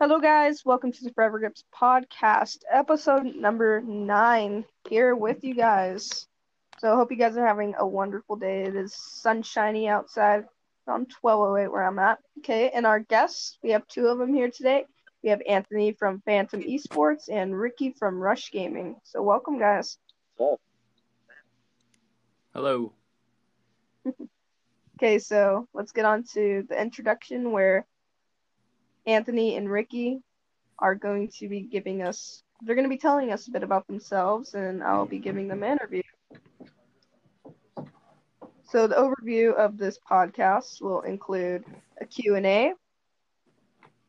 Hello, guys. Welcome to the Forever Grips podcast, episode number nine. Here with you guys. So, I hope you guys are having a wonderful day. It is sunshiny outside on 1208 where I'm at. Okay, and our guests, we have two of them here today. We have Anthony from Phantom Esports and Ricky from Rush Gaming. So, welcome, guys. Hello. Okay, so let's get on to the introduction where Anthony and Ricky are going to be giving us, they're going to be telling us a bit about themselves, and I'll be giving them an interview. So the overview of this podcast will include a Q&A,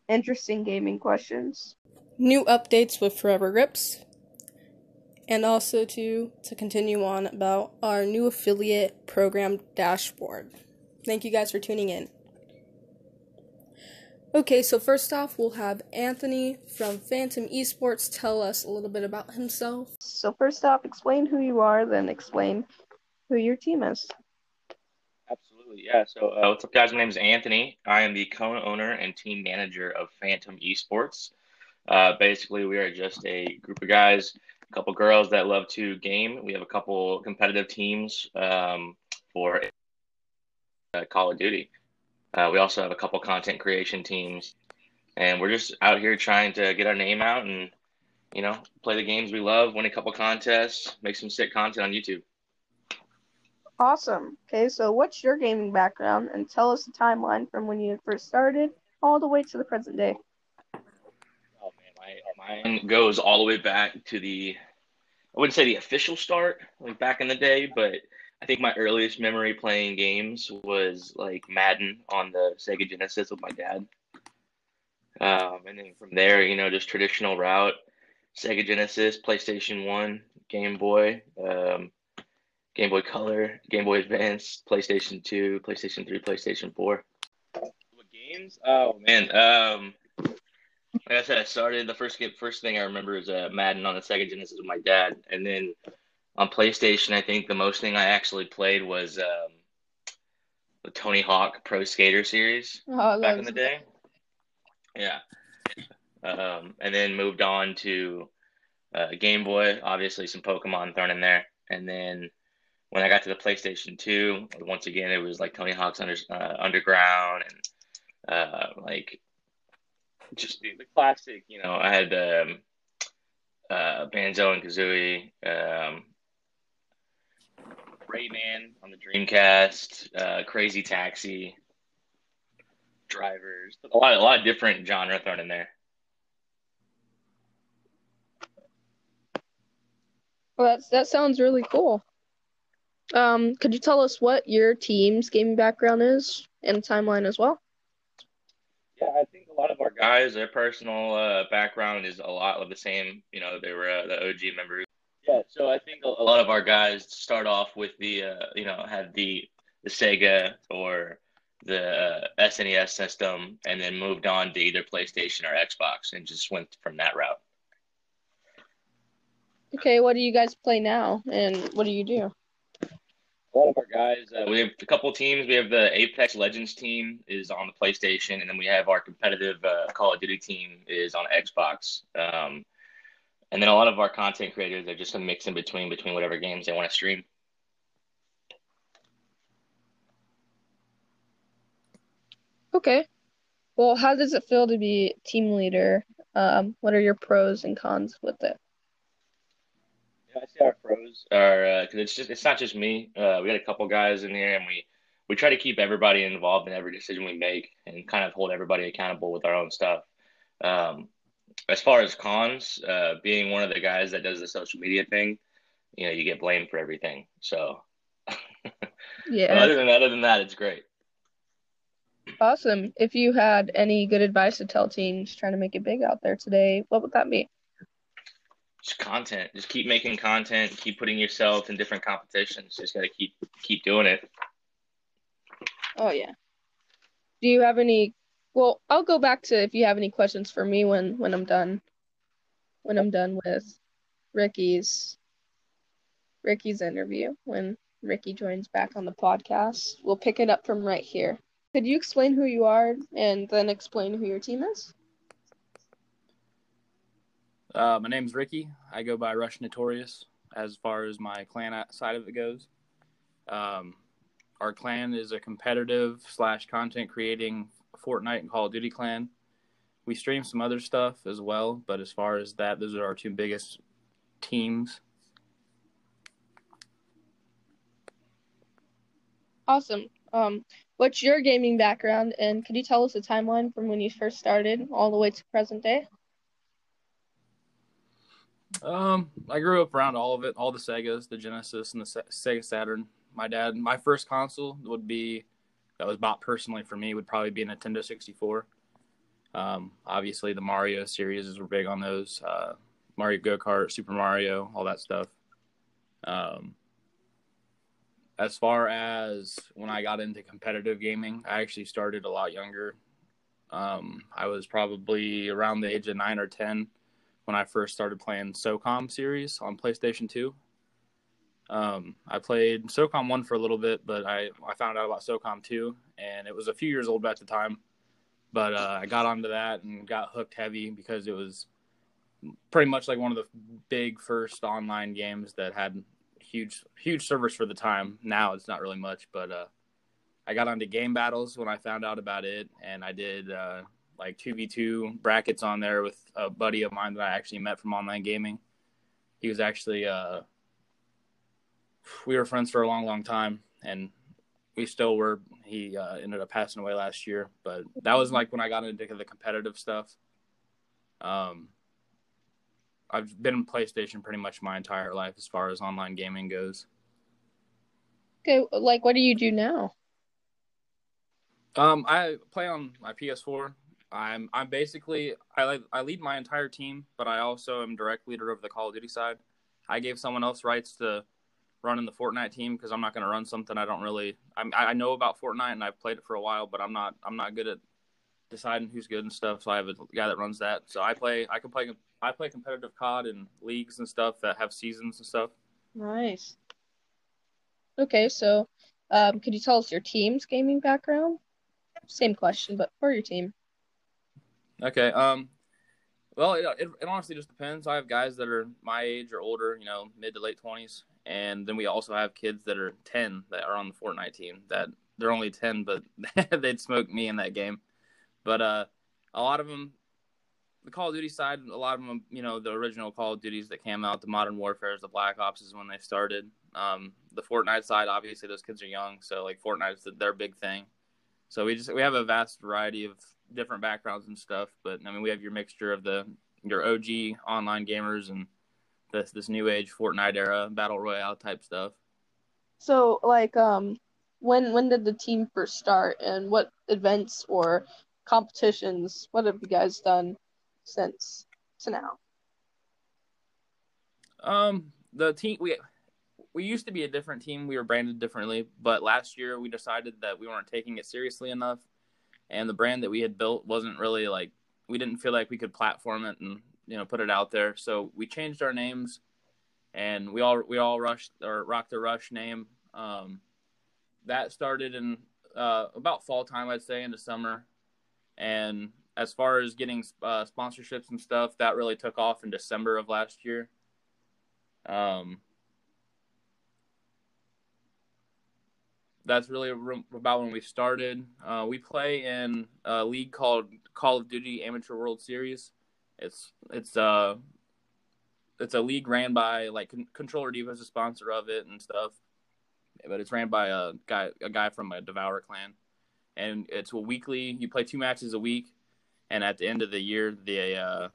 interesting gaming questions, new updates with Forever Grips, and also to to continue on about our new affiliate program dashboard. Thank you guys for tuning in. Okay, so first off, we'll have Anthony from Phantom Esports tell us a little bit about himself. So first off, explain who you are, then explain who your team is. Absolutely, yeah. So, uh, what's up, guys? My name is Anthony. I am the co-owner and team manager of Phantom Esports. Uh, basically, we are just a group of guys, a couple girls that love to game. We have a couple competitive teams um, for uh, Call of Duty. Uh, we also have a couple content creation teams, and we're just out here trying to get our name out and you know play the games we love, win a couple contests, make some sick content on YouTube. Awesome. Okay, so what's your gaming background, and tell us the timeline from when you first started all the way to the present day. Oh man, my mine goes all the way back to the I wouldn't say the official start, like back in the day, but I think my earliest memory playing games was like Madden on the Sega Genesis with my dad. Um, and then from there, you know, just traditional route Sega Genesis, PlayStation 1, Game Boy, um, Game Boy Color, Game Boy Advance, PlayStation 2, PlayStation 3, PlayStation 4. What games? Oh, man. Um, like I said, I started the first game, first thing I remember is uh, Madden on the Sega Genesis with my dad. And then on PlayStation, I think the most thing I actually played was um, the Tony Hawk Pro Skater series Oh, back in the day. Yeah. Um, and then moved on to uh, Game Boy, obviously some Pokemon thrown in there. And then when I got to the PlayStation 2, once again, it was like Tony Hawk's under, uh, Underground and uh, like just the, the classic, you know, I had um, uh, Banjo and Kazooie, um, Rayman on the Dreamcast, uh, Crazy Taxi, Drivers, a lot, a lot of different genre thrown in there. Well, that's that sounds really cool. Um, could you tell us what your team's gaming background is and timeline as well? Yeah, I think a lot of our guys, their personal uh, background is a lot of the same. You know, they were uh, the OG members. Yeah, so I think a, lot of our guys start off with the, uh, you know, had the the Sega or the uh, SNES system, and then moved on to either PlayStation or Xbox, and just went from that route. Okay, what do you guys play now, and what do you do? a lot of our guys. Uh, we have a couple teams. We have the Apex Legends team is on the PlayStation, and then we have our competitive uh, Call of Duty team is on Xbox. Um, and then a lot of our content creators are just a mix in between between whatever games they want to stream. Okay. Well, how does it feel to be team leader? Um, what are your pros and cons with it? Yeah, I see our pros are because it's just it's not just me. Uh, we got a couple guys in here, and we we try to keep everybody involved in every decision we make, and kind of hold everybody accountable with our own stuff. Um, as far as cons, uh, being one of the guys that does the social media thing, you know, you get blamed for everything. So, Yeah. other than other than that, it's great. Awesome. If you had any good advice to tell teams trying to make it big out there today, what would that be? Just content. Just keep making content. Keep putting yourself in different competitions. Just got to keep keep doing it. Oh yeah. Do you have any? Well, I'll go back to if you have any questions for me when when I'm done. When I'm done with Ricky's Ricky's interview, when Ricky joins back on the podcast, we'll pick it up from right here. Could you explain who you are and then explain who your team is? Uh, my name's Ricky. I go by Rush Notorious as far as my clan side of it goes. Um, our clan is a competitive slash content creating Fortnite and Call of Duty clan. We stream some other stuff as well, but as far as that, those are our two biggest teams. Awesome. Um, what's your gaming background, and could you tell us a timeline from when you first started all the way to present day? Um, I grew up around all of it, all the Segas, the Genesis, and the Sega Saturn. My dad, my first console would be that was bought personally for me would probably be a Nintendo 64. Um, obviously, the Mario series were big on those. Uh, Mario Go Kart, Super Mario, all that stuff. Um, as far as when I got into competitive gaming, I actually started a lot younger. Um, I was probably around the age of nine or ten when I first started playing SOCOM series on PlayStation Two. Um, I played SOCOM one for a little bit, but I I found out about SOCOM two, and it was a few years old at the time. But uh, I got onto that and got hooked heavy because it was pretty much like one of the big first online games that had huge huge servers for the time. Now it's not really much, but uh, I got onto GameBattles when I found out about it, and I did uh, like two v two brackets on there with a buddy of mine that I actually met from online gaming. He was actually uh, we were friends for a long, long time, and we still were. He uh, ended up passing away last year, but that was like when I got into the competitive stuff. Um, I've been in PlayStation pretty much my entire life as far as online gaming goes. Okay, like what do you do now? Um, I play on my PS4. I'm I'm basically I I lead my entire team, but I also am direct leader of the Call of Duty side. I gave someone else rights to run in the Fortnite team because I'm not going to run something I don't really. I I know about Fortnite and I've played it for a while, but I'm not I'm not good at deciding who's good and stuff. So I have a guy that runs that. So I play I can play I play competitive COD and leagues and stuff that have seasons and stuff. Nice. Okay, so um, could you tell us your team's gaming background? Same question, but for your team. Okay. Um. Well, it, it, it honestly just depends. I have guys that are my age or older, you know, mid to late twenties, and then we also have kids that are ten that are on the Fortnite team. That they're only ten, but they'd smoke me in that game. But uh, a lot of them the Call of Duty side, a lot of them, you know, the original Call of Duties that came out, the Modern Warfare's, the Black Ops is when they started. Um, the Fortnite side, obviously, those kids are young, so like Fortnite's their big thing. So we just we have a vast variety of different backgrounds and stuff. But I mean, we have your mixture of the your OG online gamers and this this new age Fortnite era battle royale type stuff. So like um when when did the team first start and what events or competitions what have you guys done since to now? Um, the team we we used to be a different team. We were branded differently, but last year we decided that we weren't taking it seriously enough, and the brand that we had built wasn't really like we didn't feel like we could platform it and you know put it out there. So we changed our names, and we all we all rushed or rocked the rush name. Um, that started in uh, about fall time, I'd say, into summer, and as far as getting uh, sponsorships and stuff, that really took off in December of last year. Um, that's really about when we started. Uh, we play in a league called Call of Duty Amateur World Series. It's it's uh it's a league ran by like Controller Diva is a sponsor of it and stuff, but it's ran by a guy a guy from a Devourer clan, and it's a weekly. You play two matches a week, and at the end of the year they uh,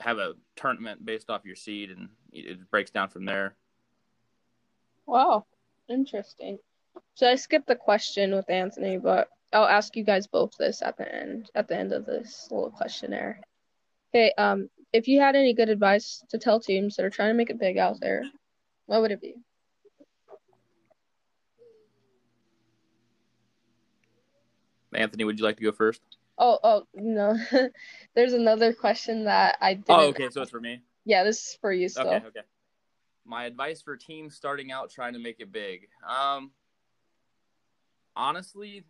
have a tournament based off your seed, and it breaks down from there. Wow, interesting. So I skipped the question with Anthony, but I'll ask you guys both this at the end at the end of this little questionnaire. Okay, um, if you had any good advice to tell teams that are trying to make it big out there, what would it be? Anthony, would you like to go first? Oh, oh no. There's another question that I did. Oh, okay. So it's for me. Yeah, this is for you. Still. Okay. Okay. My advice for teams starting out trying to make it big. Um, honestly,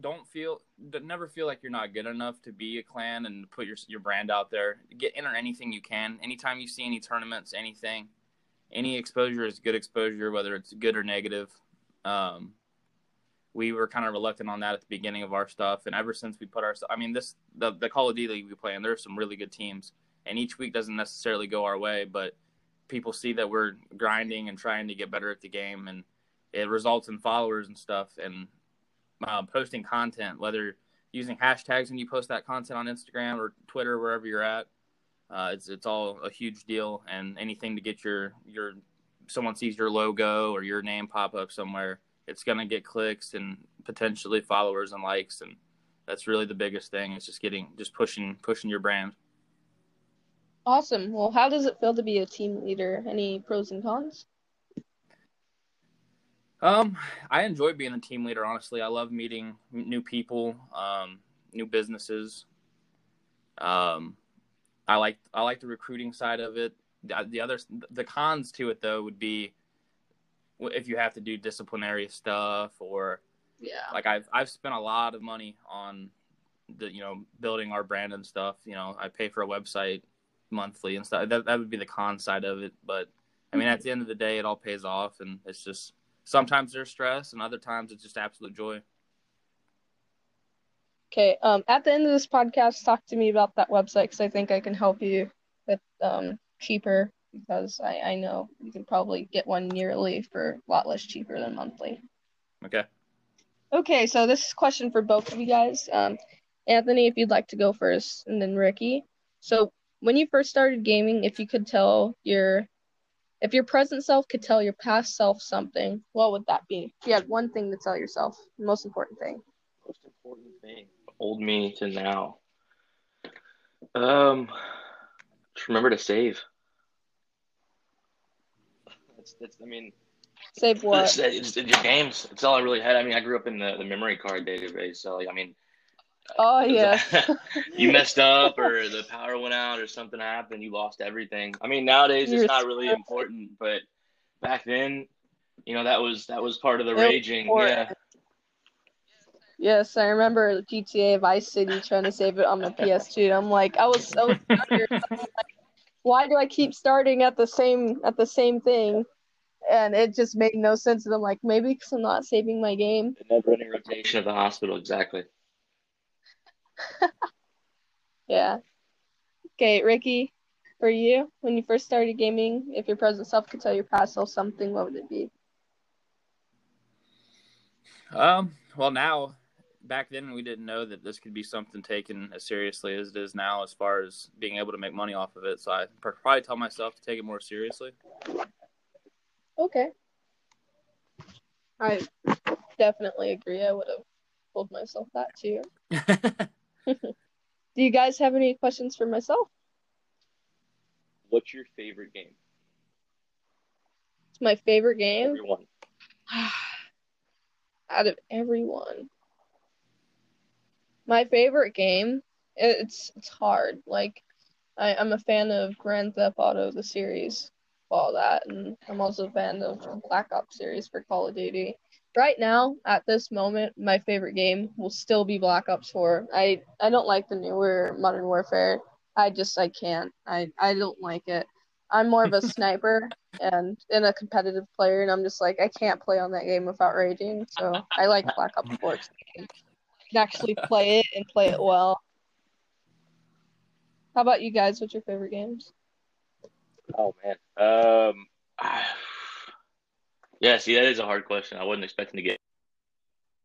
don't feel never feel like you're not good enough to be a clan and put your your brand out there. Get enter anything you can. Anytime you see any tournaments, anything, any exposure is good exposure, whether it's good or negative. Um, we were kind of reluctant on that at the beginning of our stuff, and ever since we put our, I mean, this the the Call of Duty league we play in, there's some really good teams, and each week doesn't necessarily go our way, but people see that we're grinding and trying to get better at the game, and it results in followers and stuff, and uh, posting content, whether using hashtags when you post that content on Instagram or Twitter, wherever you're at. Uh, it's it's all a huge deal, and anything to get your your someone sees your logo or your name pop up somewhere, it's gonna get clicks and potentially followers and likes, and that's really the biggest thing. It's just getting just pushing pushing your brand. Awesome. Well, how does it feel to be a team leader? Any pros and cons? Um, I enjoy being a team leader. Honestly, I love meeting new people, um, new businesses. Um, I like I like the recruiting side of it. The, the other the cons to it though would be if you have to do disciplinary stuff or yeah, like I've I've spent a lot of money on the you know building our brand and stuff. You know, I pay for a website monthly and stuff. That that would be the con side of it. But I mean, at the end of the day, it all pays off, and it's just sometimes there's stress and other times it's just absolute joy. Okay. Um, at the end of this podcast, talk to me about that website because I think I can help you with um cheaper because I I know you can probably get one yearly for a lot less cheaper than monthly. Okay. Okay. So this is a question for both of you guys. Um, Anthony, if you'd like to go first, and then Ricky. So when you first started gaming, if you could tell your if your present self could tell your past self something, what would that be? If you had one thing to tell yourself, the most important thing. Most important thing, old me to now. Um, just remember to save. That's that's. I mean, save what? It's, it's, it's your games. It's all I really had. I mean, I grew up in the, the memory card database, so like, I mean, Oh yeah. you messed up or the power went out or something happened, you lost everything. I mean, nowadays You're it's not really important, but back then, you know, that was that was part of the raging. Yeah. Yes, I remember GTA Vice City trying to save it on the PS2. I'm like, I was so like, why do I keep starting at the same at the same thing? And it just made no sense. And I'm like, maybe because I'm not saving my game. The never ending rotation of the hospital, exactly. yeah. Okay, Ricky, for you, when you first started gaming, if your present self could tell your past self something, what would it be? Um. Well, now, back then we didn't know that this could be something taken as seriously as it is now, as far as being able to make money off of it. So I probably tell myself to take it more seriously. Okay. I definitely agree. I would have told myself that too. Do you guys have any questions for myself? What's your favorite game? It's my favorite game. Everyone. Out of everyone. My favorite game, it's it's hard. Like I, I'm a fan of Grand Theft Auto the series, all that, and I'm also a fan of Black Ops series for Call of Duty right now at this moment my favorite game will still be black ops 4 i i don't like the newer modern warfare. I just i can't. I i don't like it. I'm more of a sniper and and a competitive player and i'm just like i can't play on that game without raging so i like black ops 4 I can actually play it and play it well. How about you guys? What's your favorite games? Oh man. Um yeah, see, that is a hard question. I wasn't expecting to get.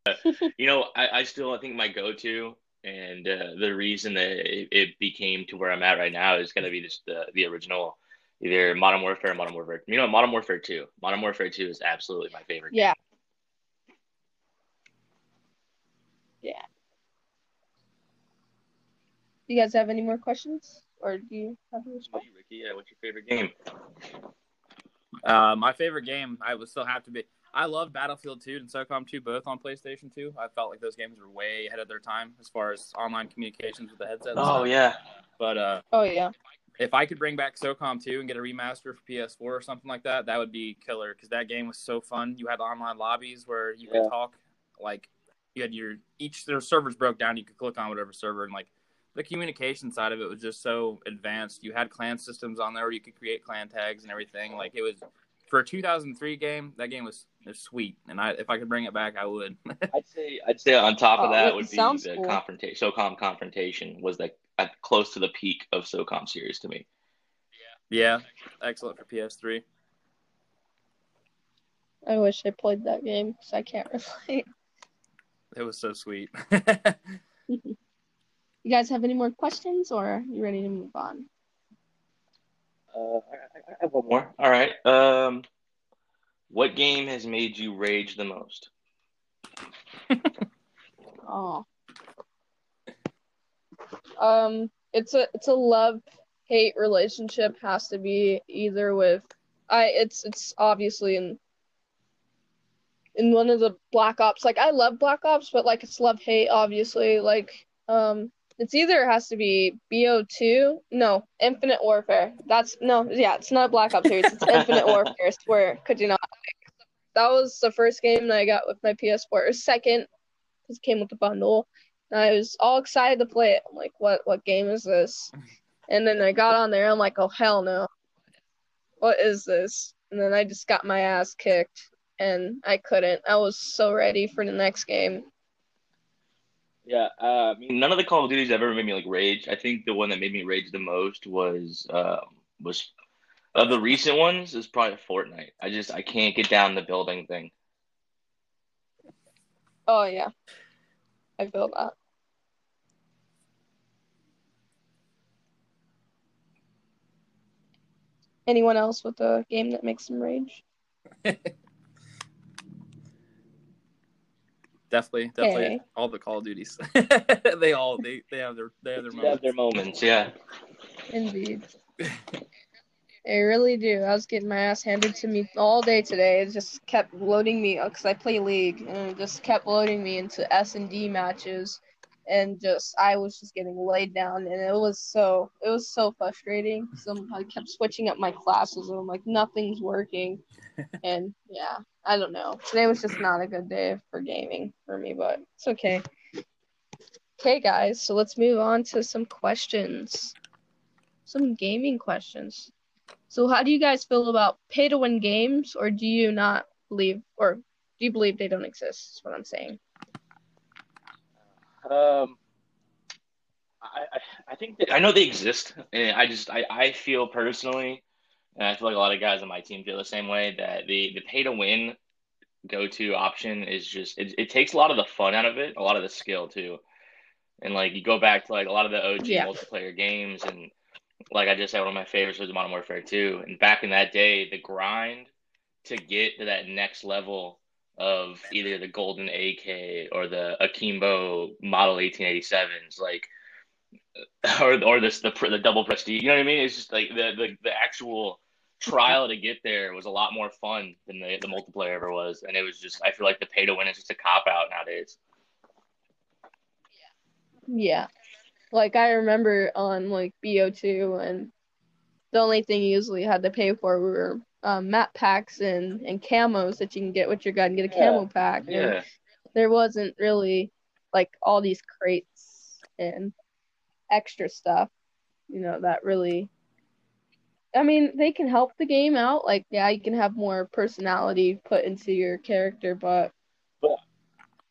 you know, I, I still I think my go-to and uh, the reason that it, it, became to where I'm at right now is going to be just the the original, either Modern Warfare or Modern Warfare. You know, Modern Warfare Two. Modern Warfare Two is absolutely my favorite. Yeah. Game. Yeah. Do you guys have any more questions, or do you have any? Ricky, yeah, what's your favorite game? Uh, my favorite game, I would still have to be. I love Battlefield 2 and SOCOM 2 both on PlayStation 2. I felt like those games were way ahead of their time as far as online communications with the headset. Oh stuff. yeah. But uh, oh yeah. If I could bring back SOCOM 2 and get a remaster for PS4 or something like that, that would be killer because that game was so fun. You had online lobbies where you yeah. could talk like you had your each their servers broke down. You could click on whatever server, and like the communication side of it was just so advanced. You had clan systems on there where you could create clan tags and everything. Like it was for a 2003 game. That game was, was sweet, and I if I could bring it back, I would. I'd say I'd say on top of Oh, that it would be sounds the cool. confrontation. SOCOM confrontation was like at close to the peak of SOCOM series to me. yeah, excellent for PS3. I wish I played that game because I can't relate. It was so sweet. You guys have any more questions, or are you ready to move on? Uh, I, I have one more. All right. Um, what game has made you rage the most? Oh. Um, it's a it's a love hate relationship. Has to be either with I. It's it's obviously in in one of the Black Ops. Like I love Black Ops, but like it's love hate. Obviously, like um, it's either it has to be BO two. No, Infinite Warfare. That's no, yeah, it's not a Black Ops series. It's Infinite Warfare. I swear, could you not? That was the first game that I got with my PS4. It was second because it came with the bundle. And I was all excited to play it. I'm like, what what game is this? And then I got on there. I'm like, oh hell no, what is this? And then I just got my ass kicked, and I couldn't. I was so ready for the next game. Yeah, uh, I mean, none of the Call of Duties have ever made me like rage. I think the one that made me rage the most was um, was of the recent ones is probably Fortnite. I just I can't get down the building thing. Oh yeah, I feel that. Anyone else with a game that makes them rage? definitely, definitely Okay. all the Call of Duties. they all they, they have their they have their They have moments. their moments, yeah. Indeed. I really do. I was getting my ass handed to me all day today. It just kept loading me because I play League, and it just kept loading me into S and D matches, and just I was just getting laid down, and it was so it was so frustrating. So I kept switching up my classes, and I'm like nothing's working, and yeah, I don't know. Today was just not a good day for gaming for me, but it's okay. Okay, guys, so let's move on to some questions some gaming questions. So, how do you guys feel about pay to win games, or do you not believe, or do you believe they don't exist? Is what I'm saying. Um, I, I I think that, I know they exist, and I just I, I feel personally, and I feel like a lot of guys on my team feel the same way that the the pay to win go to option is just it, it takes a lot of the fun out of it, a lot of the skill too, and like you go back to like a lot of the OG Yeah. multiplayer games, and like I just said, one of my favorites was Modern Warfare 2, and back in that day, the grind to get to that next level of either the golden AK or the Akimbo Model 1887s, like, or or this the the double prestige. You know what I mean? It's just like the the, the actual trial to get there was a lot more fun than the the multiplayer ever was, and it was just I feel like the pay to win is just a cop out nowadays. Yeah, Yeah. like I remember on like BO2, and the only thing you usually had to pay for were um, map packs and and camos that you can get with your gun. Get a Yeah. camo pack. and Yeah, there wasn't really like all these crates and extra stuff, you know, that really I mean, they can help the game out. Like, yeah, you can have more personality put into your character, but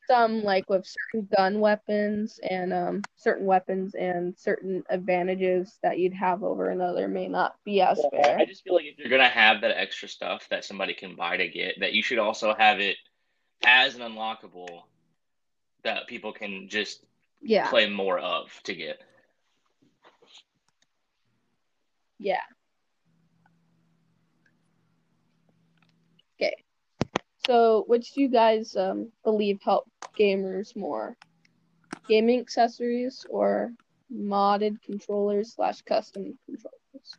some like with certain gun weapons and um certain weapons and certain advantages that you'd have over another may not be as fair. I just feel like if you're gonna have that extra stuff that somebody can buy to get, that you should also have it as an unlockable that people can just Yeah, play more of to get. yeah. Okay. So, which do you guys um, believe help gamers more? Gaming accessories or modded controllers slash custom controllers?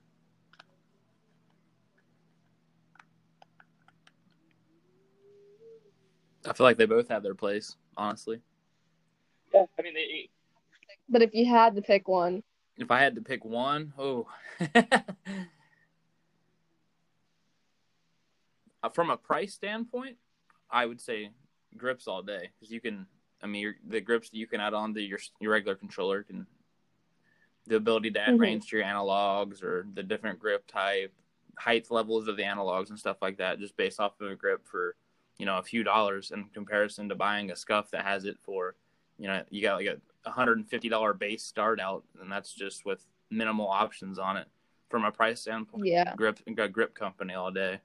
I feel like they both have their place, honestly. Yeah, I mean, they, But if you had to pick one, If I had to pick one, oh. Uh, From a price standpoint, I would say grips all day because you can I mean, your, the grips that you can add on to your your regular controller can the ability to add Mhm. range to your analogs or the different grip type, height levels of the analogs and stuff like that, just based off of a grip for you know a few dollars in comparison to buying a SCUF that has it for you know you got like a $150 base start out and that's just with minimal options on it from a price standpoint Yeah. grip got grip company all day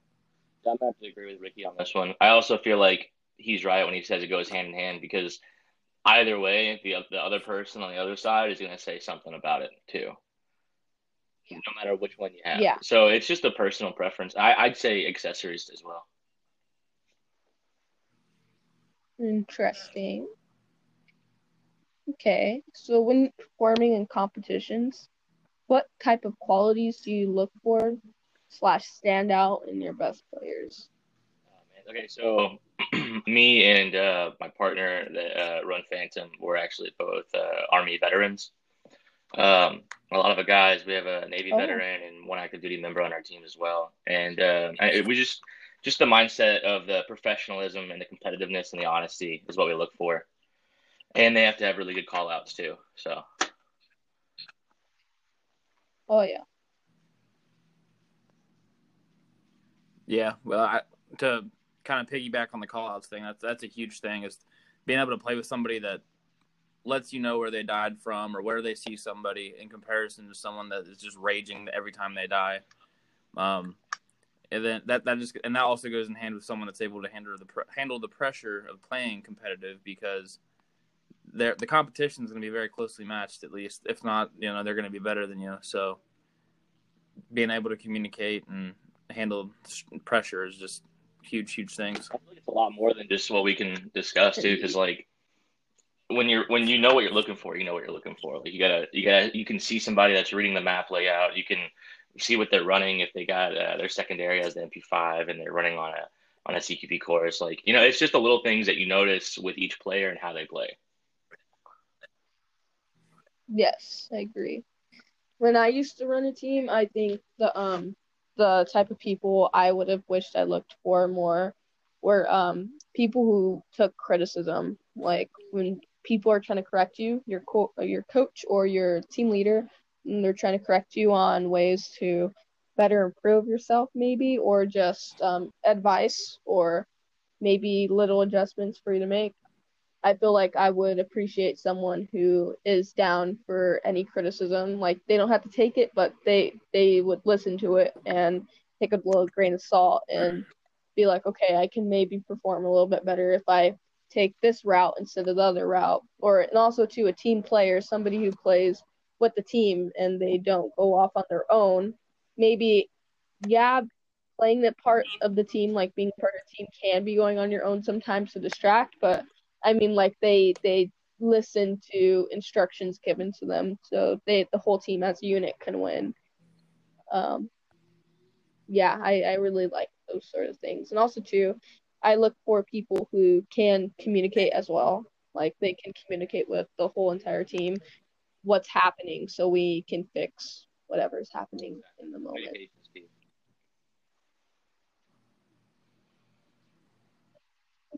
I'm have to agree with Ricky on this one. I also feel like he's right when he says it goes hand in hand because either way, the the other person on the other side is going to say something about it too, no matter which one you have. Yeah. So it's just a personal preference. I, I'd say accessories as well. Interesting. Okay, so when performing in competitions, what type of qualities do you look for slash stand out in your best players? Oh. Okay, so me and uh, my partner that uh, run Phantom, we're actually both uh, Army veterans. Um, a lot of the guys, we have a Navy Oh. veteran and one active duty member on our team as well, and uh, I, we just just the mindset of the professionalism and the competitiveness and the honesty is what we look for, and they have to have really good call outs too. So Oh yeah. Yeah, well, I, to kind of piggyback on the call outs thing, that's that's a huge thing is being able to play with somebody that lets you know where they died from or where they see somebody in comparison to someone that is just raging every time they die. Um, and then that that just and that also goes in hand with someone that's able to handle the handle the pressure of playing competitive because the competition is going to be very closely matched at least. If not, you know, they're going to be better than you. So being able to communicate and handle pressure is just huge, huge things. I feel it's a lot more than just what we can discuss too, because like when you're when you know what you're looking for, you know what you're looking for. Like you gotta you gotta you can see somebody that's reading the map layout. You can see what they're running if they got uh, their secondary as the MP5 and they're running on a on a CQB course. Like you know, it's just the little things that you notice with each player and how they play. Yes, I agree. When I used to run a team, I think the um the type of people I would have wished I looked for more were um people who took criticism. Like when people are trying to correct you, your co- your coach or your team leader, and they're trying to correct you on ways to better improve yourself, maybe, or just um, advice or maybe little adjustments for you to make. I feel like I would appreciate someone who is down for any criticism. Like they don't have to take it, but they they would listen to it and take a little grain of salt and be like, okay, I can maybe perform a little bit better if I take this route instead of the other route. Or and also to a team player, somebody who plays with the team and they don't go off on their own. Maybe, yeah, playing that part of the team, like being part of the team, can be going on your own sometimes to distract, but I mean, like they they listen to instructions given to them, so they the whole team as a unit can win. Um, yeah, I I really like those sort of things, and also too, I look for people who can communicate as well. Like they can communicate with the whole entire team what's happening, so we can fix whatever's happening in the moment. Communication speed.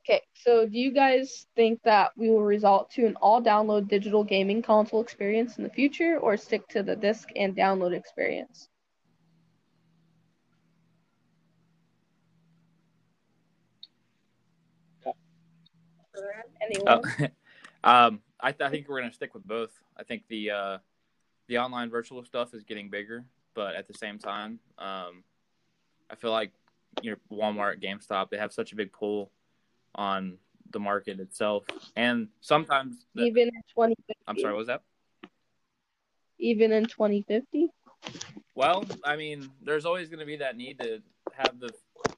Okay, so do you guys think that we will result to an all download digital gaming console experience in the future or stick to the disc and download experience? Anyone? Oh, um, I, th- I think we're gonna stick with both. I think the uh, the online virtual stuff is getting bigger, but at the same time, um, I feel like you know Walmart, GameStop, they have such a big pull on the market itself, and sometimes the, even in 2050? I'm sorry, what was that? Even in 2050? Well, I mean, there's always going to be that need to have the.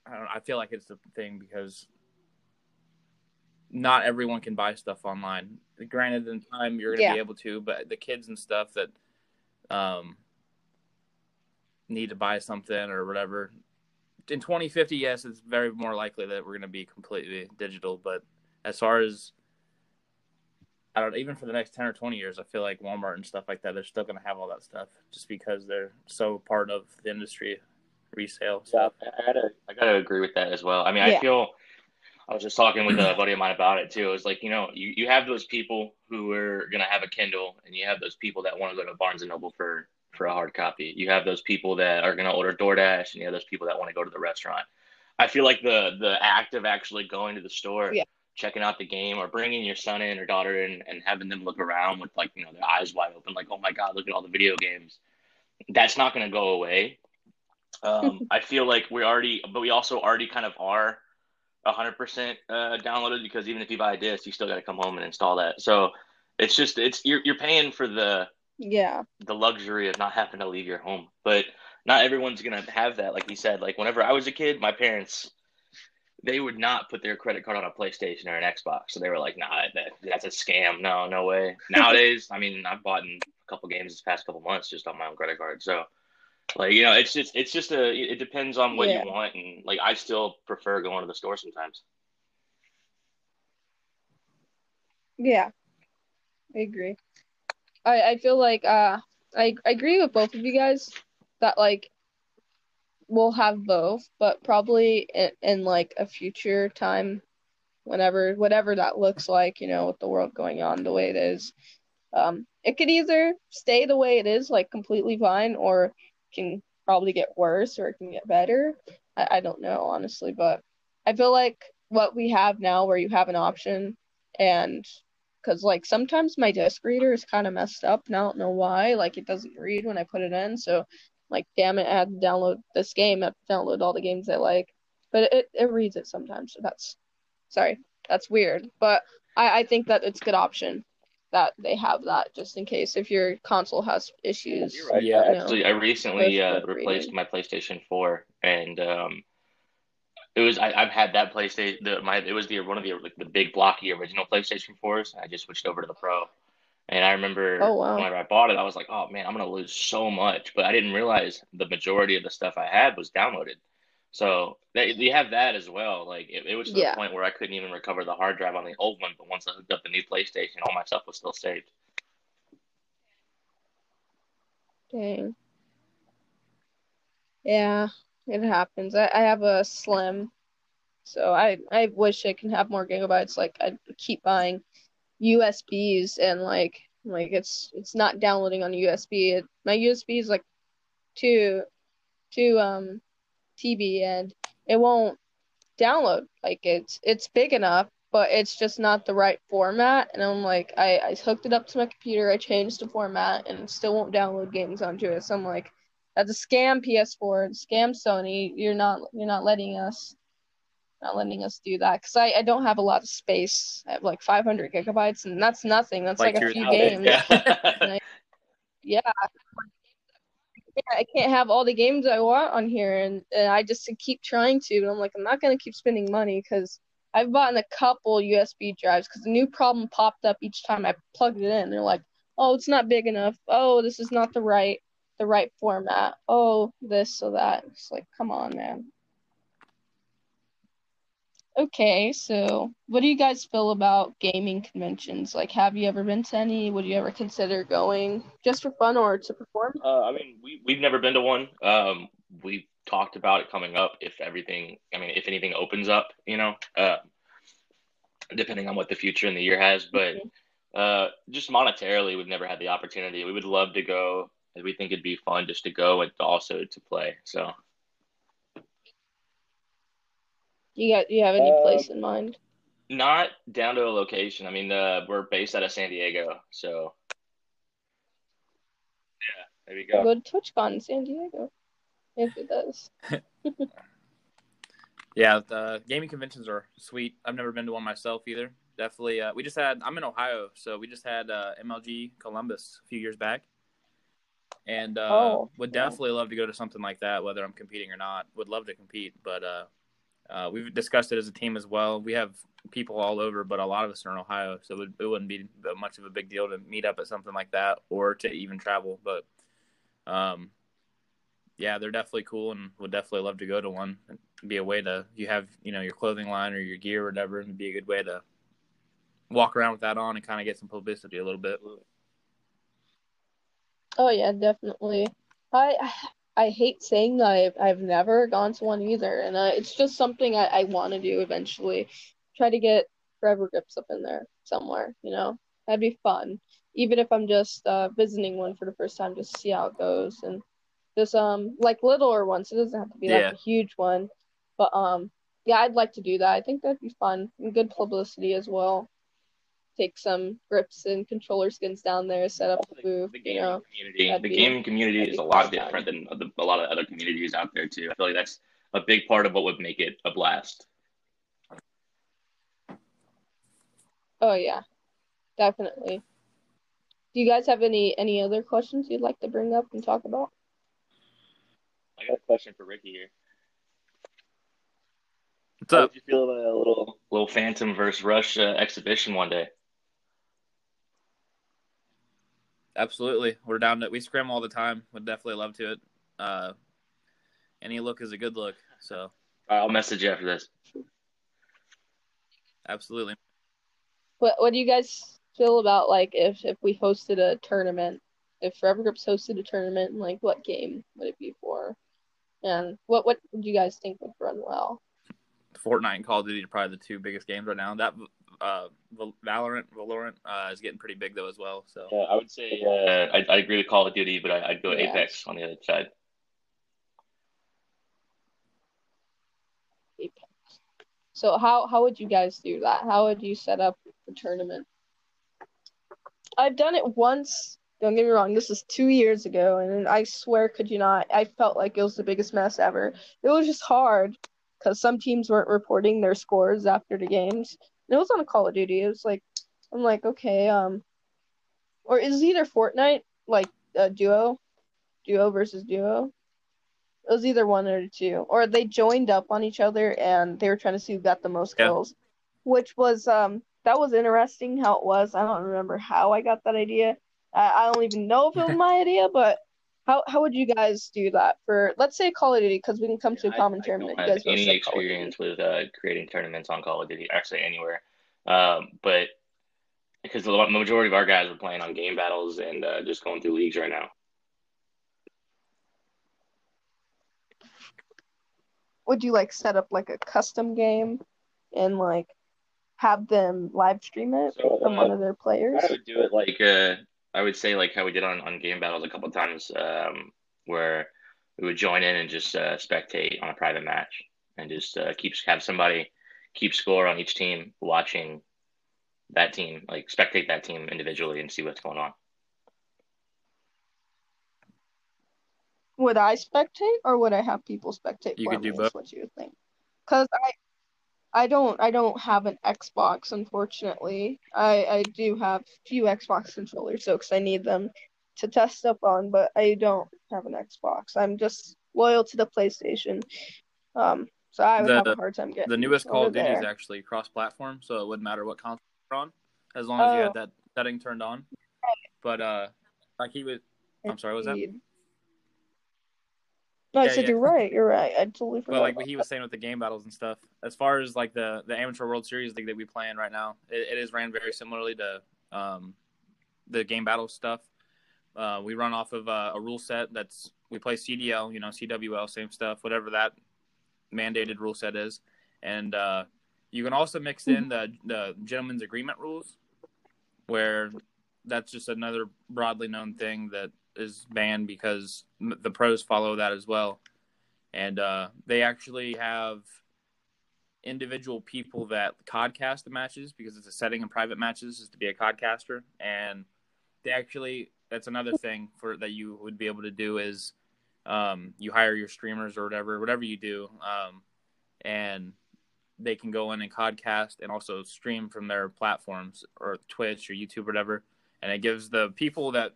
I don't know. I feel like it's the thing because not everyone can buy stuff online. Granted, in time you're going to Yeah. be able to, but the kids and stuff that um need to buy something or whatever. In 2050, yes, it's very more likely that we're going to be completely digital. But as far as I don't even for the next 10 or 20 years, I feel like Walmart and stuff like that, they're still going to have all that stuff just because they're so part of the industry resale Yeah, stuff. I gotta, I gotta agree with that as well. I mean, Yeah. I feel I was just talking with a buddy of mine about it too. It's like, you know, you, you have those people who are gonna have a Kindle and you have those people that want to go to Barnes and Noble for for a hard copy. You have those people that are gonna order DoorDash and you have those people that want to go to the restaurant. I feel like the the act of actually going to the store, Yeah. checking out the game, or bringing your son in or daughter in and having them look around with like you know their eyes wide open, like oh my god, look at all the video games. That's not going to go away. Um, I feel like we already, but we also already kind of are 100% uh, downloaded because even if you buy a disc, you still got to come home and install that. So it's just it's you're you're paying for the Yeah. the luxury of not having to leave your home. But not everyone's gonna have that. Like you said, like whenever I was a kid, my parents they would not put their credit card on a PlayStation or an Xbox. So they were like, nah, that, that's a scam. No, no way. Nowadays, I mean, I've bought in a couple games this past couple months just on my own credit card. So like, you know, it's just it's just a it depends on what Yeah. you want and like I still prefer going to the store sometimes. Yeah. I agree. I I feel like uh I I agree with both of you guys that like we'll have both, but probably in, in like a future time whenever whatever that looks like, you know, with the world going on the way it is. Um it could either stay the way it is, like completely fine, or can probably get worse or it can get better. I, I don't know honestly, but I feel like what we have now where you have an option and because like sometimes my disc reader is kind of messed up and I don't know why. Like it doesn't read when I put it in, so like damn it, I had to download this game. I have to download all the games I like, but it it reads it sometimes. So that's sorry, that's weird. But I I think that it's a good option that they have that just in case if your console has issues. You're right. Yeah. I actually, I recently uh, replaced reading. my PlayStation 4, and um, it was I, I've had that PlayStation. The, my it was the one of the like the big blocky original PlayStation 4s. I just switched over to the Pro, and I remember Oh, wow. whenever I bought it, I was like, oh man, I'm gonna lose so much. But I didn't realize the majority of the stuff I had was downloaded. So they, you have that as well. Like it, it was to Yeah. the point where I couldn't even recover the hard drive on the old one. But once I hooked up the new PlayStation, all my stuff was still saved. Dang. Yeah, it happens. I, I have a Slim, so I I wish I can have more gigabytes. Like I keep buying USBs and like like it's it's not downloading on USB. It, my USB is like two two um TB and it won't download. Like it's it's big enough, but it's just not the right format. And I'm like, I, I hooked it up to my computer, I changed the format, and still won't download games onto it. So I'm like, that's a scam PS4, scam Sony. You're not you're not letting us not letting us do that because I, I don't have a lot of space. I have like 500 gigabytes, and that's nothing. That's like, Like a few games. Yeah. Yeah. Yeah, I can't have all the games I want on here, and, and I just keep trying to, but I'm like, I'm not gonna keep spending money because I've bought a couple USB drives because a new problem popped up each time I plugged it in. They're like, oh, it's not big enough. Oh, this is not the right the right format. Oh, this so that. It's like, come on, man. Okay, so what do you guys feel about gaming conventions? Like, have you ever been to any? Would you ever consider going just for fun or to perform? Uh, I mean, we we've never been to one. Um, we talked about it coming up if everything. I mean, if anything opens up, you know, uh, depending on what the future in the year has. But uh, just monetarily, we've never had the opportunity. We would love to go. And We think it'd be fun just to go and also to play. So You got you have any Um, place in mind? not down to a location. I mean, uh, we're based out of San Diego, so yeah, there you go. Go to TwitchCon in San Diego. If it does. Yeah, the gaming conventions are sweet. I've never been to one myself either. Definitely, uh, we just had. I'm in Ohio, so we just had uh, MLG Columbus a few years back, and uh, Oh, would definitely love to go to something like that, whether I'm competing or not. Would love to compete, but uh, uh, we've discussed it as a team as well. We have people all over, but a lot of us are in Ohio, so it, would, it wouldn't be much of a big deal to meet up at something like that or to even travel. But um, yeah, they're definitely cool, and would definitely love to go to one. It'd be a way to you have you know your clothing line or your gear or whatever, and be a good way to walk around with that on and kind of get some publicity a little bit. Oh yeah, definitely. I I hate saying that I've I've never gone to one either, and uh, it's just something I, I want to do eventually. try to get Forever Grips up in there somewhere. You know, that'd be fun. Even if I'm just uh, visiting one for the first time, just see how it goes and just um like littler ones. It doesn't have to be Yeah. like a huge one, but um yeah, I'd like to do that. I think that'd be fun and good publicity as well. Take some grips and controller skins down there, set up a the, booth. the You gaming know, community. The be- gaming community is a lot fun. different than the, a lot of other communities out there too. I feel like that's a big part of what would make it a blast. Oh yeah, definitely. Do you guys have any any other questions you'd like to bring up and talk about? I got a question for Ricky here. What's How up? would you feel about a little little Phantom versus Rush uh, exhibition one day? Absolutely. We're down to we scrim all the time. Would definitely love to it. Uh any look is a good look. So I'll message you after this. absolutely. What What do you guys feel about like if if we hosted a tournament? If Forever Grips hosted a tournament, like what game would it be for? And what what would you guys think would run well? Fortnite and Call of Duty are probably the two biggest games right now. That uh Val- Valorant Valorant uh, is getting pretty big though as well. So Uh, I would say uh, I, I agree with Call of Duty, but I, I'd go Yeah. Apex on the other side. Apex. So how how would you guys do that? How would you set up the tournament? I've done it once. Don't get me wrong. This was two years ago, and I swear, could you not? I felt like it was the biggest mess ever. It was just hard because some teams weren't reporting their scores after the games. And it was on a Call of Duty. It was like, I'm like, okay, um, or is either Fortnite like uh, duo, duo versus duo? It was either one or two, or they joined up on each other and they were trying to see who got the most Yeah. kills, which was um that was interesting how it was. I don't remember how I got that idea. I, I don't even know if it was my idea, but how how would you guys do that for let's say Call of Duty because we can come to a common I tournament. don't You have guys any said Call of Duty. experience with uh, creating tournaments on Call of Duty, actually anywhere. Um, but because the majority of our guys are playing on GameBattles and uh, just going through leagues right now. Would you like set up like a custom game and like have them live stream it So, from uh, one of their players? I would do it like uh, I would say like how we did on, on GameBattles a couple times, um, where we would join in and just uh, spectate on a private match and just uh, keep have somebody keep score on each team, watching that team, like spectate that team individually and see what's going on. Would I spectate or would I have people spectate You for could me? do both. what you think? Because I, I don't, I don't have an Xbox. Unfortunately, I, I do have few Xbox controllers, so because I need them to test stuff on, but I don't have an Xbox. I'm just loyal to the PlayStation. Um, so I would The- have a hard time getting The newest Call of Duty is actually cross-platform, so it wouldn't matter what console you're on, as long as you Oh. had that setting turned on. But uh, like he was, I'm sorry, what was that? No, I said yeah. you're right. You're right. I totally forgot. Well, like he was saying with the GameBattles and stuff. As far as like the the amateur World Series league that we play in right now, it, it is ran very similarly to um, the game battle stuff. Uh, we run off of uh, a rule set that's we play CDL, you know, CWL, same stuff, whatever that mandated rule set is, and uh, you can also mix in the the gentleman's agreement rules, where that's just another broadly known thing that is banned because the pros follow that as well. And uh, they actually have individual people that codcast the matches because it's a setting in private matches is to be a codcaster and they actually that's another thing for that you would be able to do is um, you hire your streamers or whatever whatever you do um, and they can go in and codcast and also stream from their platforms or twitch or youtube or whatever. And it gives the people that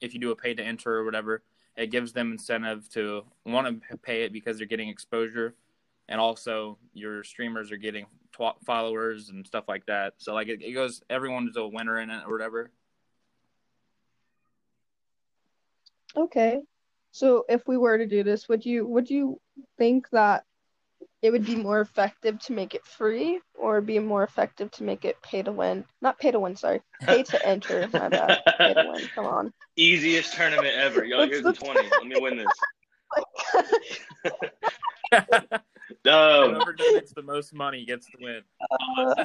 if you do a pay to enter or whatever it gives them incentive to want to pay it because they're getting exposure. And also your streamers are getting tw- followers and stuff like that. So like it, it goes everyone's a winner in it or whatever. Okay. So if we were to do this, would you would you think that it would be more effective to make it free or be more effective to make it pay to win? Not pay to win, sorry. Pay to enter. My bad. Pay to win. Come on. Easiest tournament ever. Yo, What's here's the the- 20. Let me win this. Oh, Whoever donates the most money gets the win. Uh,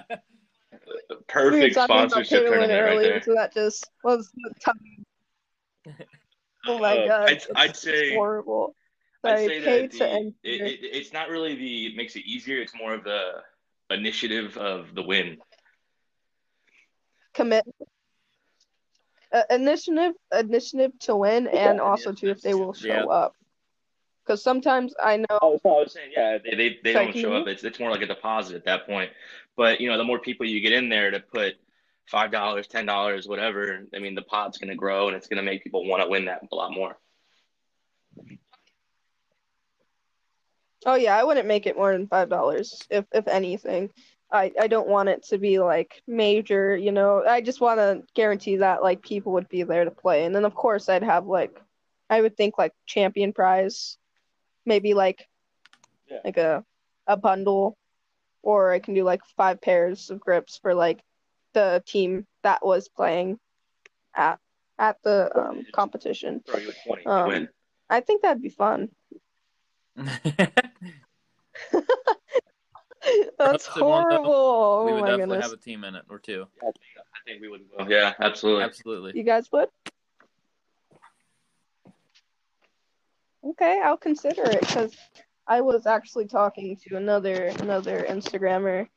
we were perfect talking about sponsorship pay to win right earlier, there. so that just was the time. Oh my Uh, god, I'd- it's I'd say- horrible. I'd say that the, it, it, it's not really the it makes it easier. It's more of the initiative of the win. commit uh, initiative initiative to win and also to if they will show Yeah. up because sometimes i know Oh, so I was saying, yeah, they they, they don't show up. It's it's more like a deposit at that point. But you know, the more people you get in there to put five dollars, ten dollars, whatever, I mean, the pot's going to grow and it's going to make people want to win that a lot more. Oh yeah i wouldn't make it more than five dollars if if anything. I i don't want it to be like major you know? I just want to guarantee that like people would be there to play. And then of course i'd have like i would think like champion prize maybe like Yeah. like a a bundle or i can do like five pairs of grips for like the team that was playing at at the um, competition. Throw you a twenty, Um, i think that'd be fun that's Hopefully one horrible we oh would my definitely goodness have a team in it or two. I think we would. Yeah, absolutely. Absolutely. You guys would? Okay, I'll consider it because I was actually talking to another another Instagrammer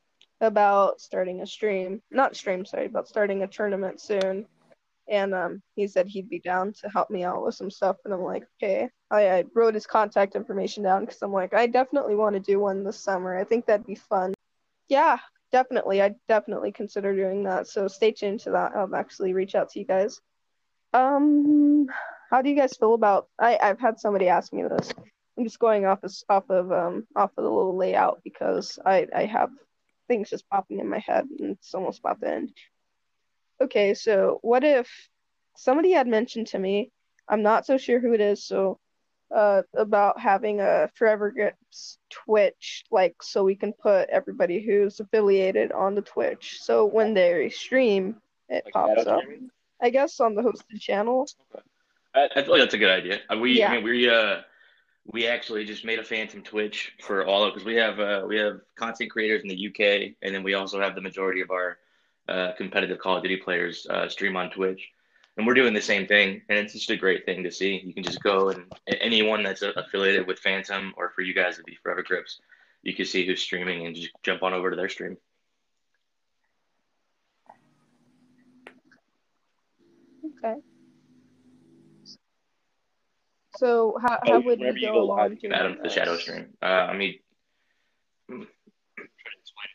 about starting a stream, not stream, sorry, about starting a tournament soon. And um, he said he'd be down to help me out with some stuff. And I'm like, okay. I, I wrote his contact information down because I'm like, I definitely want to do one this summer. I think that'd be fun. Yeah, definitely. I'd definitely consider doing that. So stay tuned to that. I'll actually reach out to you guys. Um, how do you guys feel about? I I've had somebody ask me this. I'm just going off of off of um off of the little layout because I I have things just popping in my head and it's almost about to end. Okay, so what if somebody had mentioned to me? I'm not so sure who it is. So uh about having a Forever Grips Twitch, like so we can put everybody who's affiliated on the Twitch. So when they stream, it Like pops up. streaming? I guess on the hosted channel. I, I feel like that's a good idea. Uh, We, Yeah. I mean, we, uh, we actually just made a Phantom Twitch for all of because we have, uh, we have content creators in the UK, and then we also have the majority of our uh, competitive Call of Duty players uh, stream on Twitch, and we're doing the same thing, and it's just a great thing to see. You can just go and anyone that's uh, affiliated with Phantom, or for you guys it'd be Forever Grips, you can see who's streaming and just jump on over to their stream. Okay. So how Oh, would you go go along you add them to the shadow stream. Uh, I mean, I'm trying to explain.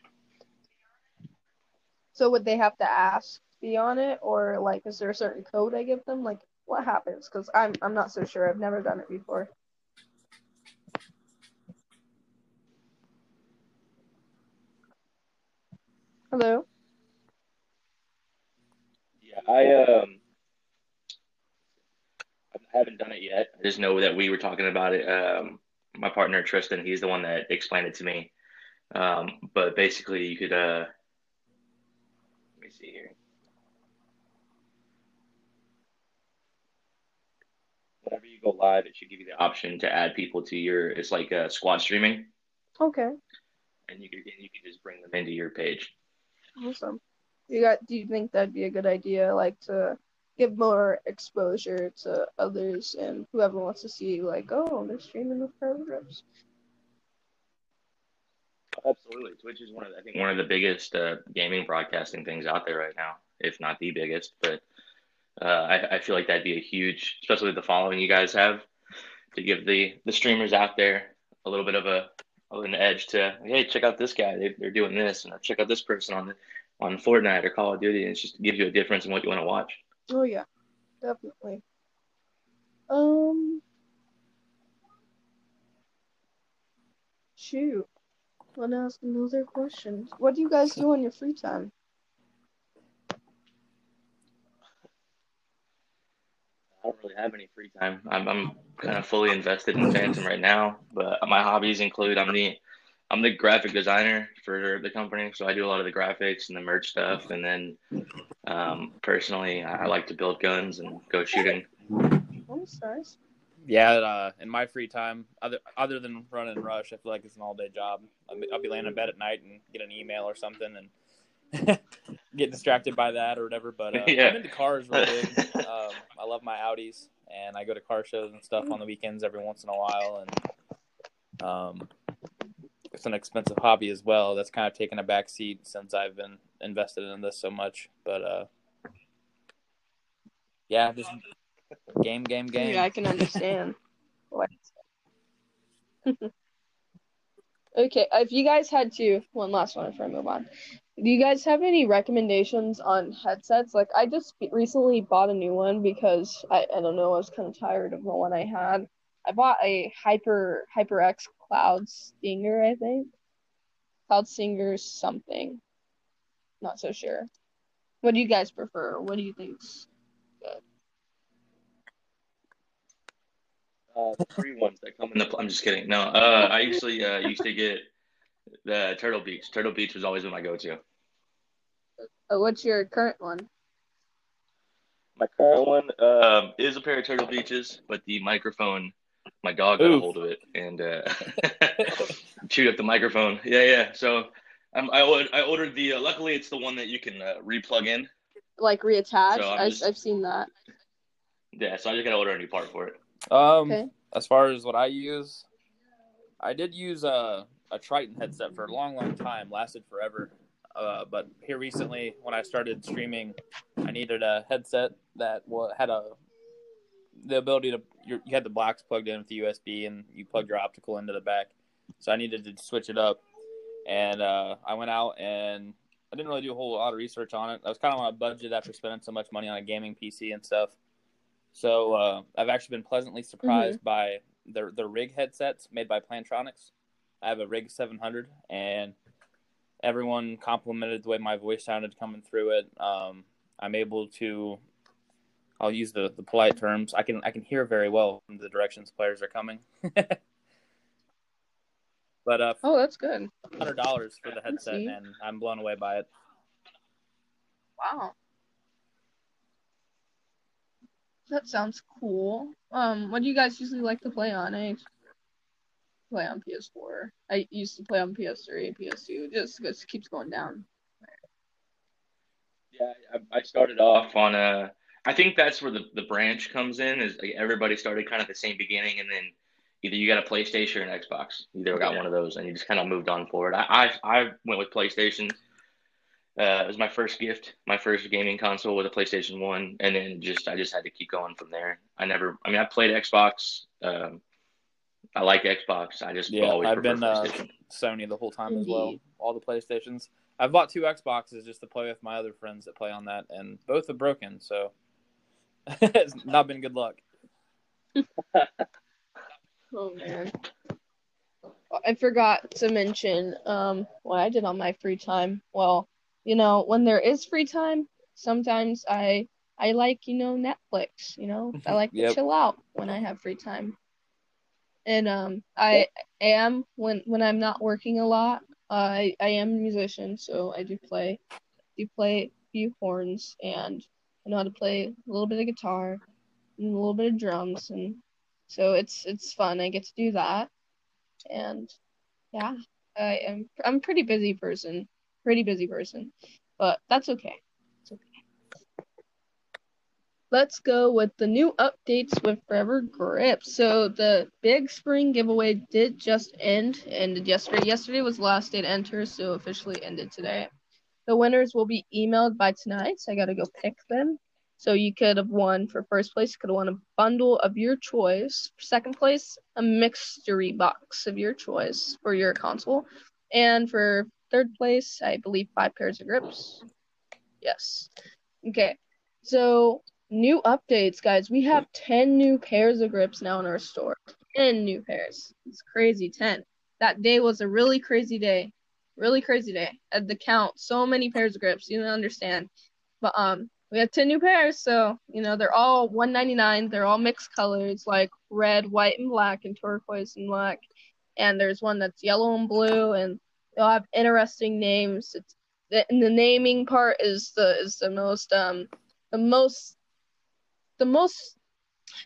So would they have to ask be on it, or like, is there a certain code I give them? Like, what happens? Because I'm I'm not so sure. I've never done it before. Hello. Yeah, I um, I haven't done it yet. I just know that we were talking about it. Um, my partner Tristan, he's the one that explained it to me. Um, but basically, you could uh, let me see here. Whenever you go live, it should give you the option to add people to your. It's like uh, squad streaming, Okay. and you can you can just bring them into your page. Awesome. You got? Do you think that'd be a good idea? Like to give more exposure to others and whoever wants to see, like, oh, they're streaming with Forever Grips. Absolutely, Twitch is one of I think one of the biggest uh, gaming broadcasting things out there right now, if not the biggest. But uh, I, I feel like that'd be a huge, especially the following you guys have, to give the the streamers out there a little bit of a an edge to hey, check out this guy, they, they're doing this, and check out this person on on Fortnite or Call of Duty. And it just gives you a difference in what you want to watch. Oh yeah, definitely. Um, shoot. Want to ask another question? What do you guys do on your free time? Don't really have any free time. I'm, I'm kind of fully invested in Phantom right now, but my hobbies include I'm the I'm the graphic designer for the company, so I do a lot of the graphics and the merch stuff, and then um, personally, I like to build guns and go shooting. Yeah, uh, in my free time, other other than running rush, I feel like it's an all day job. I'll be laying in bed at night and get an email or something and get distracted by that or whatever. But uh, Yeah. I'm into cars real big. um, I love my Audis, and I go to car shows and stuff on the weekends every once in a while. And um, it's an expensive hobby as well. That's kind of taken a back seat since I've been invested in this so much. But uh, yeah, just game, game, game. Yeah, I can understand. What? okay, if you guys had to, one last one before I move on. Do you guys have any recommendations on headsets? Like, I just recently bought a new one because I, I don't know, I was kind of tired of the one I had. I bought a Hyper HyperX Cloud Stinger, I think. Cloud Stinger something. Not so sure. What do you guys prefer? What do you think's good? Uh, the free ones that come in the. I'm just kidding. No, uh, I usually uh, used to get the Turtle Beach. Turtle Beach was always my go-to. Uh, what's your current one? My current one um, is a pair of Turtle Beaches, but the microphone, my dog got a hold of it and uh, chewed up the microphone. Yeah, yeah. So um, I would, I ordered the. Uh, luckily, it's the one that you can uh, re-plug in. Like reattach? So I'm I, just- I've seen that. Yeah, so I just gotta order a new part for it. Um, Okay. as far as what I use, I did use a a Tritton headset for a long, long time. Lasted forever. Uh, but here recently, when I started streaming, I needed a headset that had a the ability to you you had the blacks plugged in with the USB and you plug your optical into the back. So I needed to switch it up, and uh, I went out and I didn't really do a whole lot of research on it. I was kind of on a budget after spending so much money on a gaming PC and stuff. So uh, I've actually been pleasantly surprised by the the rig headsets made by Plantronics. I have a Rig 700, and everyone complimented the way my voice sounded coming through it. Um, I'm able to, I'll use the, the polite terms. I can I can hear very well from the directions players are coming. but uh, Oh, that's good. hundred dollars for the headset, and I'm blown away by it. Wow. That sounds cool. Um, what do you guys usually like to play on? I play on PS4. I used to play on PS3, PS2. Just just keeps going down. Yeah, I, I started off on a. I think that's where the, the branch comes in. Is like everybody started kind of the same beginning, and then either you got a PlayStation or an Xbox. Either got Yeah. one of those, and you just kind of moved on forward. I I, I went with PlayStation. Uh, it was my first gift, my first gaming console with a PlayStation One, and then just I just had to keep going from there. I never. I mean, I played Xbox. Um, I like Xbox. I just Yeah, always I've been uh, Sony the whole time as well. All the PlayStations. I've bought two Xboxes just to play with my other friends that play on that, and both have broken. So it's not been good luck. Oh man. I forgot to mention um what I did on my free time. Well, you know, when there is free time, sometimes I I like, you know, Netflix, you know. I like to Yep. chill out when I have free time. And um I am when when I'm not working a lot, uh, I I am a musician, so I do play do play a few horns and I know how to play a little bit of guitar and a little bit of drums and so it's it's fun. I get to do that, and yeah, I am I'm a pretty busy person, pretty busy person, but that's okay. Okay. Let's go with the new updates with Forever Grip. So the big spring giveaway did just end, ended yesterday. Yesterday was last day to enter, so officially ended today. The winners will be emailed by tonight, so I gotta go pick them. So you could have won for first place, you could have won a bundle of your choice. For second place, a mystery box of your choice for your console. And for third place, I believe five pairs of grips. Yes. Okay. So new updates, guys. We have 10 new pairs of grips now in our store. 10 new pairs. It's crazy. 10. That day was a really crazy day. Really crazy day. At the count, so many pairs of grips. You don't understand. But um we have 10 new pairs, so you know they're all 199. They're all mixed colors like red, white, and black, and turquoise and black. And there's one that's yellow and blue, and they'll have interesting names. It's the, and the naming part is the is the most um the most the most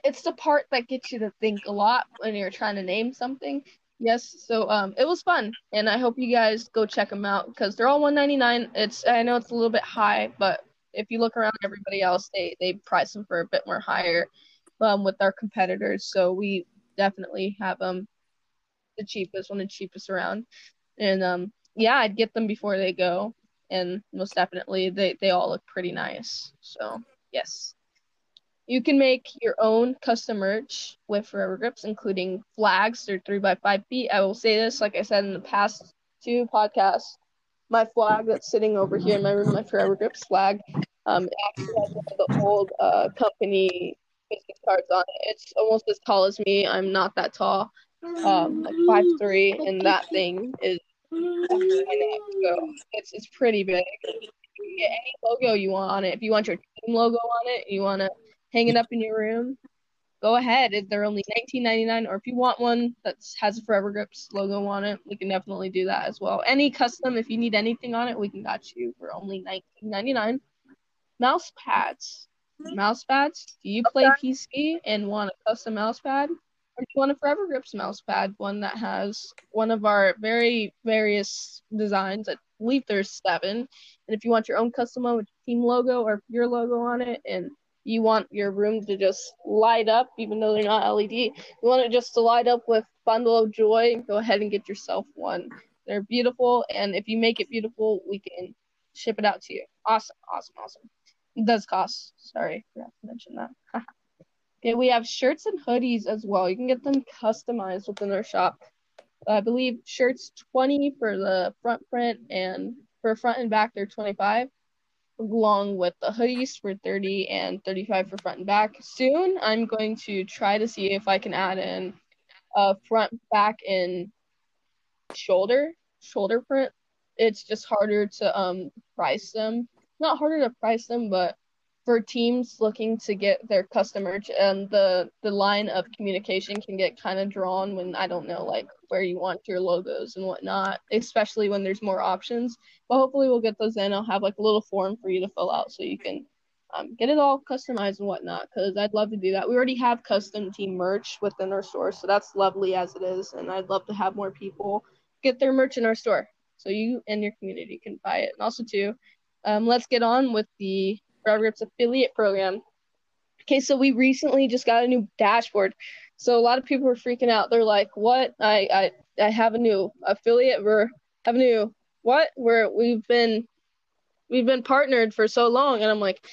it's the part that gets you to think a lot when you're trying to name something. Yes, so um, it was fun, and I hope you guys go check them out because they're all 199. It's I know it's a little bit high, but if you look around everybody else, they they price them for a bit more higher, um, with our competitors. So we definitely have them the cheapest, one of the cheapest around, and um, yeah, I'd get them before they go, and most definitely they they all look pretty nice. So yes. You can make your own custom merch with Forever Grips, including flags. They're three by five feet. I will say this, like I said in the past two podcasts, my flag that's sitting over here in my room, my Forever Grips flag, um, actually has one of the old uh, company business cards on it. It's almost as tall as me. I'm not that tall, um, like five three, and that thing is so it's it's pretty big. You can get any logo you want on it. If you want your team logo on it, you want to hang it up in your room, go ahead. They're only nineteen ninety nine. Or if you want one that has a Forever Grips logo on it, we can definitely do that as well. Any custom, if you need anything on it, we can got you for only nineteen ninety nine. Mouse pads. Mm-hmm. Mouse pads. Do you play okay. PC and want a custom mouse pad? Or do you want a Forever Grips mouse pad, one that has one of our very various designs? I believe there's seven. And if you want your own custom one with team logo or your logo on it and you want your room to just light up, even though they're not LED. You want it just to light up with bundle of joy. Go ahead and get yourself one. They're beautiful, and if you make it beautiful, we can ship it out to you. Awesome, awesome, awesome. It does cost. Sorry, forgot to mention that. okay, we have shirts and hoodies as well. You can get them customized within our shop. I believe shirts 20 for the front print, and for front and back, they're 25 along with the hoodies for 30 and 35 for front and back. Soon, I'm going to try to see if I can add in a front, back, and shoulder shoulder print. It's just harder to um price them. Not harder to price them, but for teams looking to get their custom merch and the the line of communication can get kind of drawn when I don't know like where you want your logos and whatnot, especially when there's more options. But hopefully we'll get those in. I'll have like a little form for you to fill out so you can um, get it all customized and whatnot because I'd love to do that. We already have custom team merch within our store, so that's lovely as it is, and I'd love to have more people get their merch in our store so you and your community can buy it. And also too, um, let's get on with the Forever Grips affiliate program. Okay, so we recently just got a new dashboard. So a lot of people were freaking out. They're like, "What? I I I have a new affiliate. We're have a new what? We're we've been we've been partnered for so long." And I'm like,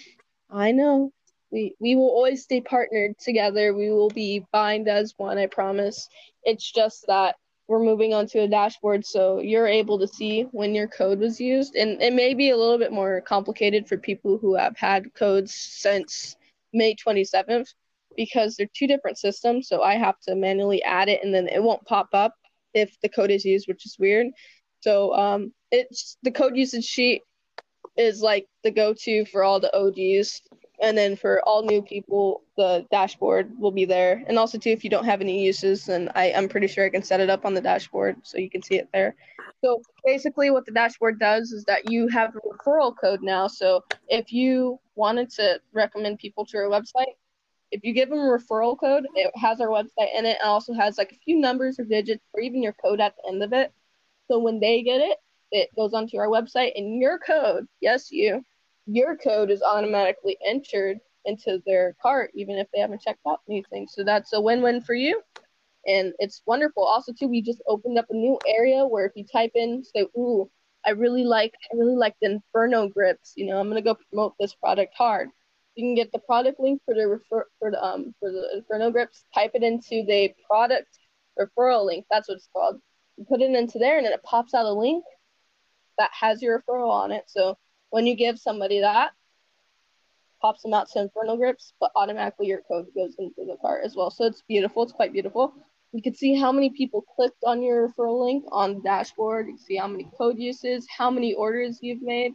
"I know. We we will always stay partnered together. We will be bind as one. I promise. It's just that we're moving onto a dashboard so you're able to see when your code was used. And it may be a little bit more complicated for people who have had codes since may 27th because they're two different systems so i have to manually add it and then it won't pop up if the code is used which is weird. So um it's the code usage sheet is like the go-to for all the ogs and then for all new people the dashboard will be there. And also too if you don't have any uses then I, i'm pretty sure i can set it up on the dashboard so you can see it there. So basically what the dashboard does is that you have a referral code now. So if you wanted to recommend people to our website if you give them a referral code it has our website in it. And also has like a few numbers or digits or even your code at the end of it. So when they get it it goes onto our website and your code yes you your code is automatically entered into their cart, even if they haven't checked out anything. So that's a win-win for you, and it's wonderful. Also, too, we just opened up a new area where if you type in, say, "Ooh, I really like, I really like the Inferno grips," you know, I'm gonna go promote this product hard. You can get the product link for the refer for the um for the Inferno grips. Type it into the product referral link. That's what it's called. You put it into there, and then it pops out a link that has your referral on it. So when you give somebody that, pops them out to Inferno grips, but automatically your code goes into the cart as well. So it's beautiful. It's quite beautiful. You can see how many people clicked on your referral link on the dashboard. You can see how many code uses, how many orders you've made.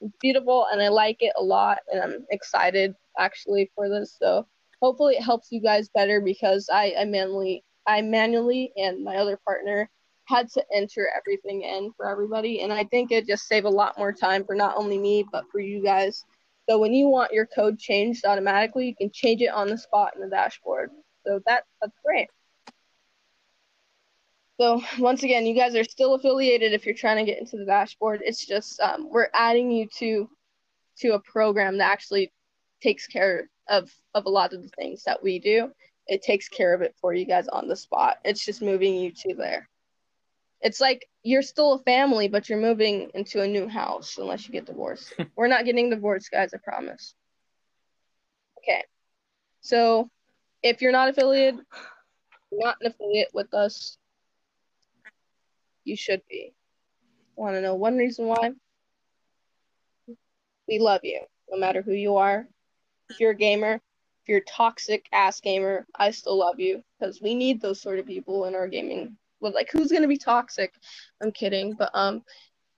It's beautiful, and I like it a lot, and I'm excited actually for this. So hopefully it helps you guys better because I, I manually I manually and my other partner had to enter everything in for everybody. And I think it just saved a lot more time for not only me, but for you guys. So when you want your code changed automatically, you can change it on the spot in the dashboard. So that that's great. So once again, you guys are still affiliated if you're trying to get into the dashboard. It's just um, we're adding you to to a program that actually takes care of of a lot of the things that we do. It takes care of it for you guys on the spot. It's just moving you to there. It's like you're still a family, but you're moving into a new house unless you get divorced. We're not getting divorced, guys, I promise. Okay. So if you're not affiliated, not an affiliate with us, you should be. Want to know one reason why? We love you, no matter who you are. If you're a gamer, if you're a toxic ass gamer, I still love you because we need those sort of people in our gaming. Well, like who's gonna be toxic? I'm kidding, but um,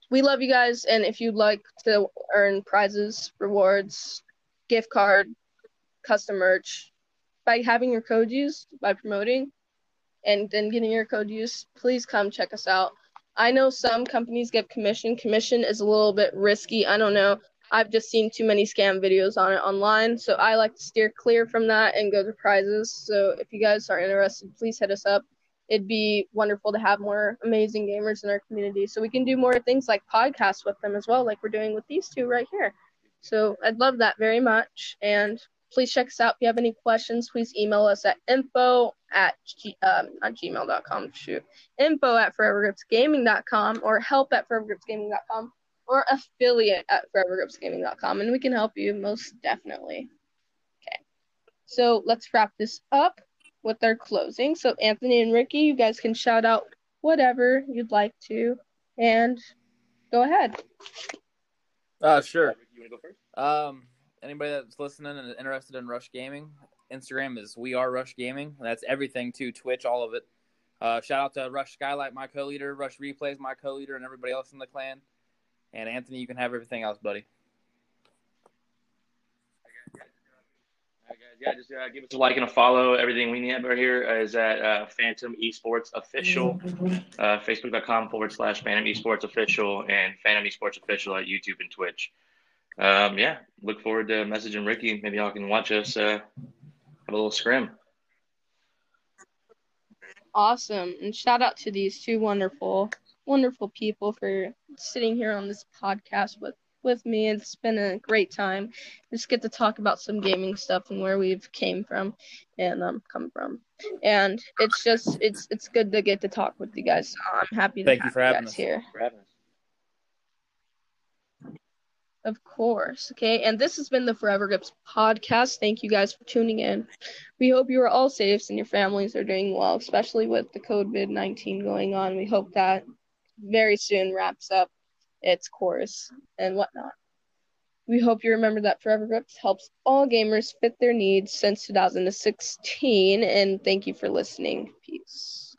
we love you guys, and if you'd like to earn prizes, rewards, gift card, custom merch, by having your code used, by promoting, and then getting your code used, please come check us out. I know some companies get commission. Commission is a little bit risky. I don't know. I've just seen too many scam videos on it online, so I like to steer clear from that and go to prizes. So if you guys are interested, please hit us up. It'd be wonderful to have more amazing gamers in our community, so we can do more things like podcasts with them as well, like we're doing with these two right here. So I'd love that very much, and please check us out. If you have any questions, please email us at info at g- um, not gmail.com, shoot, info at forevergripsgaming.com or help at forevergripsgaming.com or affiliate at forevergripsgaming.com, and we can help you most definitely. Okay, so let's wrap this up with their closing. So Anthony and Ricky, you guys can shout out whatever you'd like to, and go ahead. Uh, sure. You want to go first? Um, anybody that's listening and interested in Rush Gaming, Instagram is We Are Rush Gaming. That's everything too, Twitch, all of it. Uh, shout out to Rush Skylight, my co-leader, Rush Replays, my co-leader, and everybody else in the clan. And Anthony, you can have everything else, buddy. All right, guys. Yeah, just uh, give us a like and a follow. Everything we have right here is at uh, Phantom Esports Official, uh, Facebook.com forward slash Phantom Esports Official, and Phantom Esports Official at YouTube and Twitch. Um, yeah, look forward to messaging Ricky. Maybe y'all can watch us uh, have a little scrim. Awesome. And shout out to these two wonderful, wonderful people for sitting here on this podcast with, with me. It's been a great time. Just get to talk about some gaming stuff and where we've came from and um come from. And it's just it's it's good to get to talk with you guys. I'm happy to Thank you have for you guys us. here. For having us. Of course. Okay. And this has been the Forever Grips podcast. Thank you guys for tuning in. We hope you are all safe and your families are doing well, especially with the COVID 19 going on. We hope that very soon wraps up its course and whatnot. We hope you remember that Forever Grips helps all gamers fit their needs since 2016. And thank you for listening. Peace.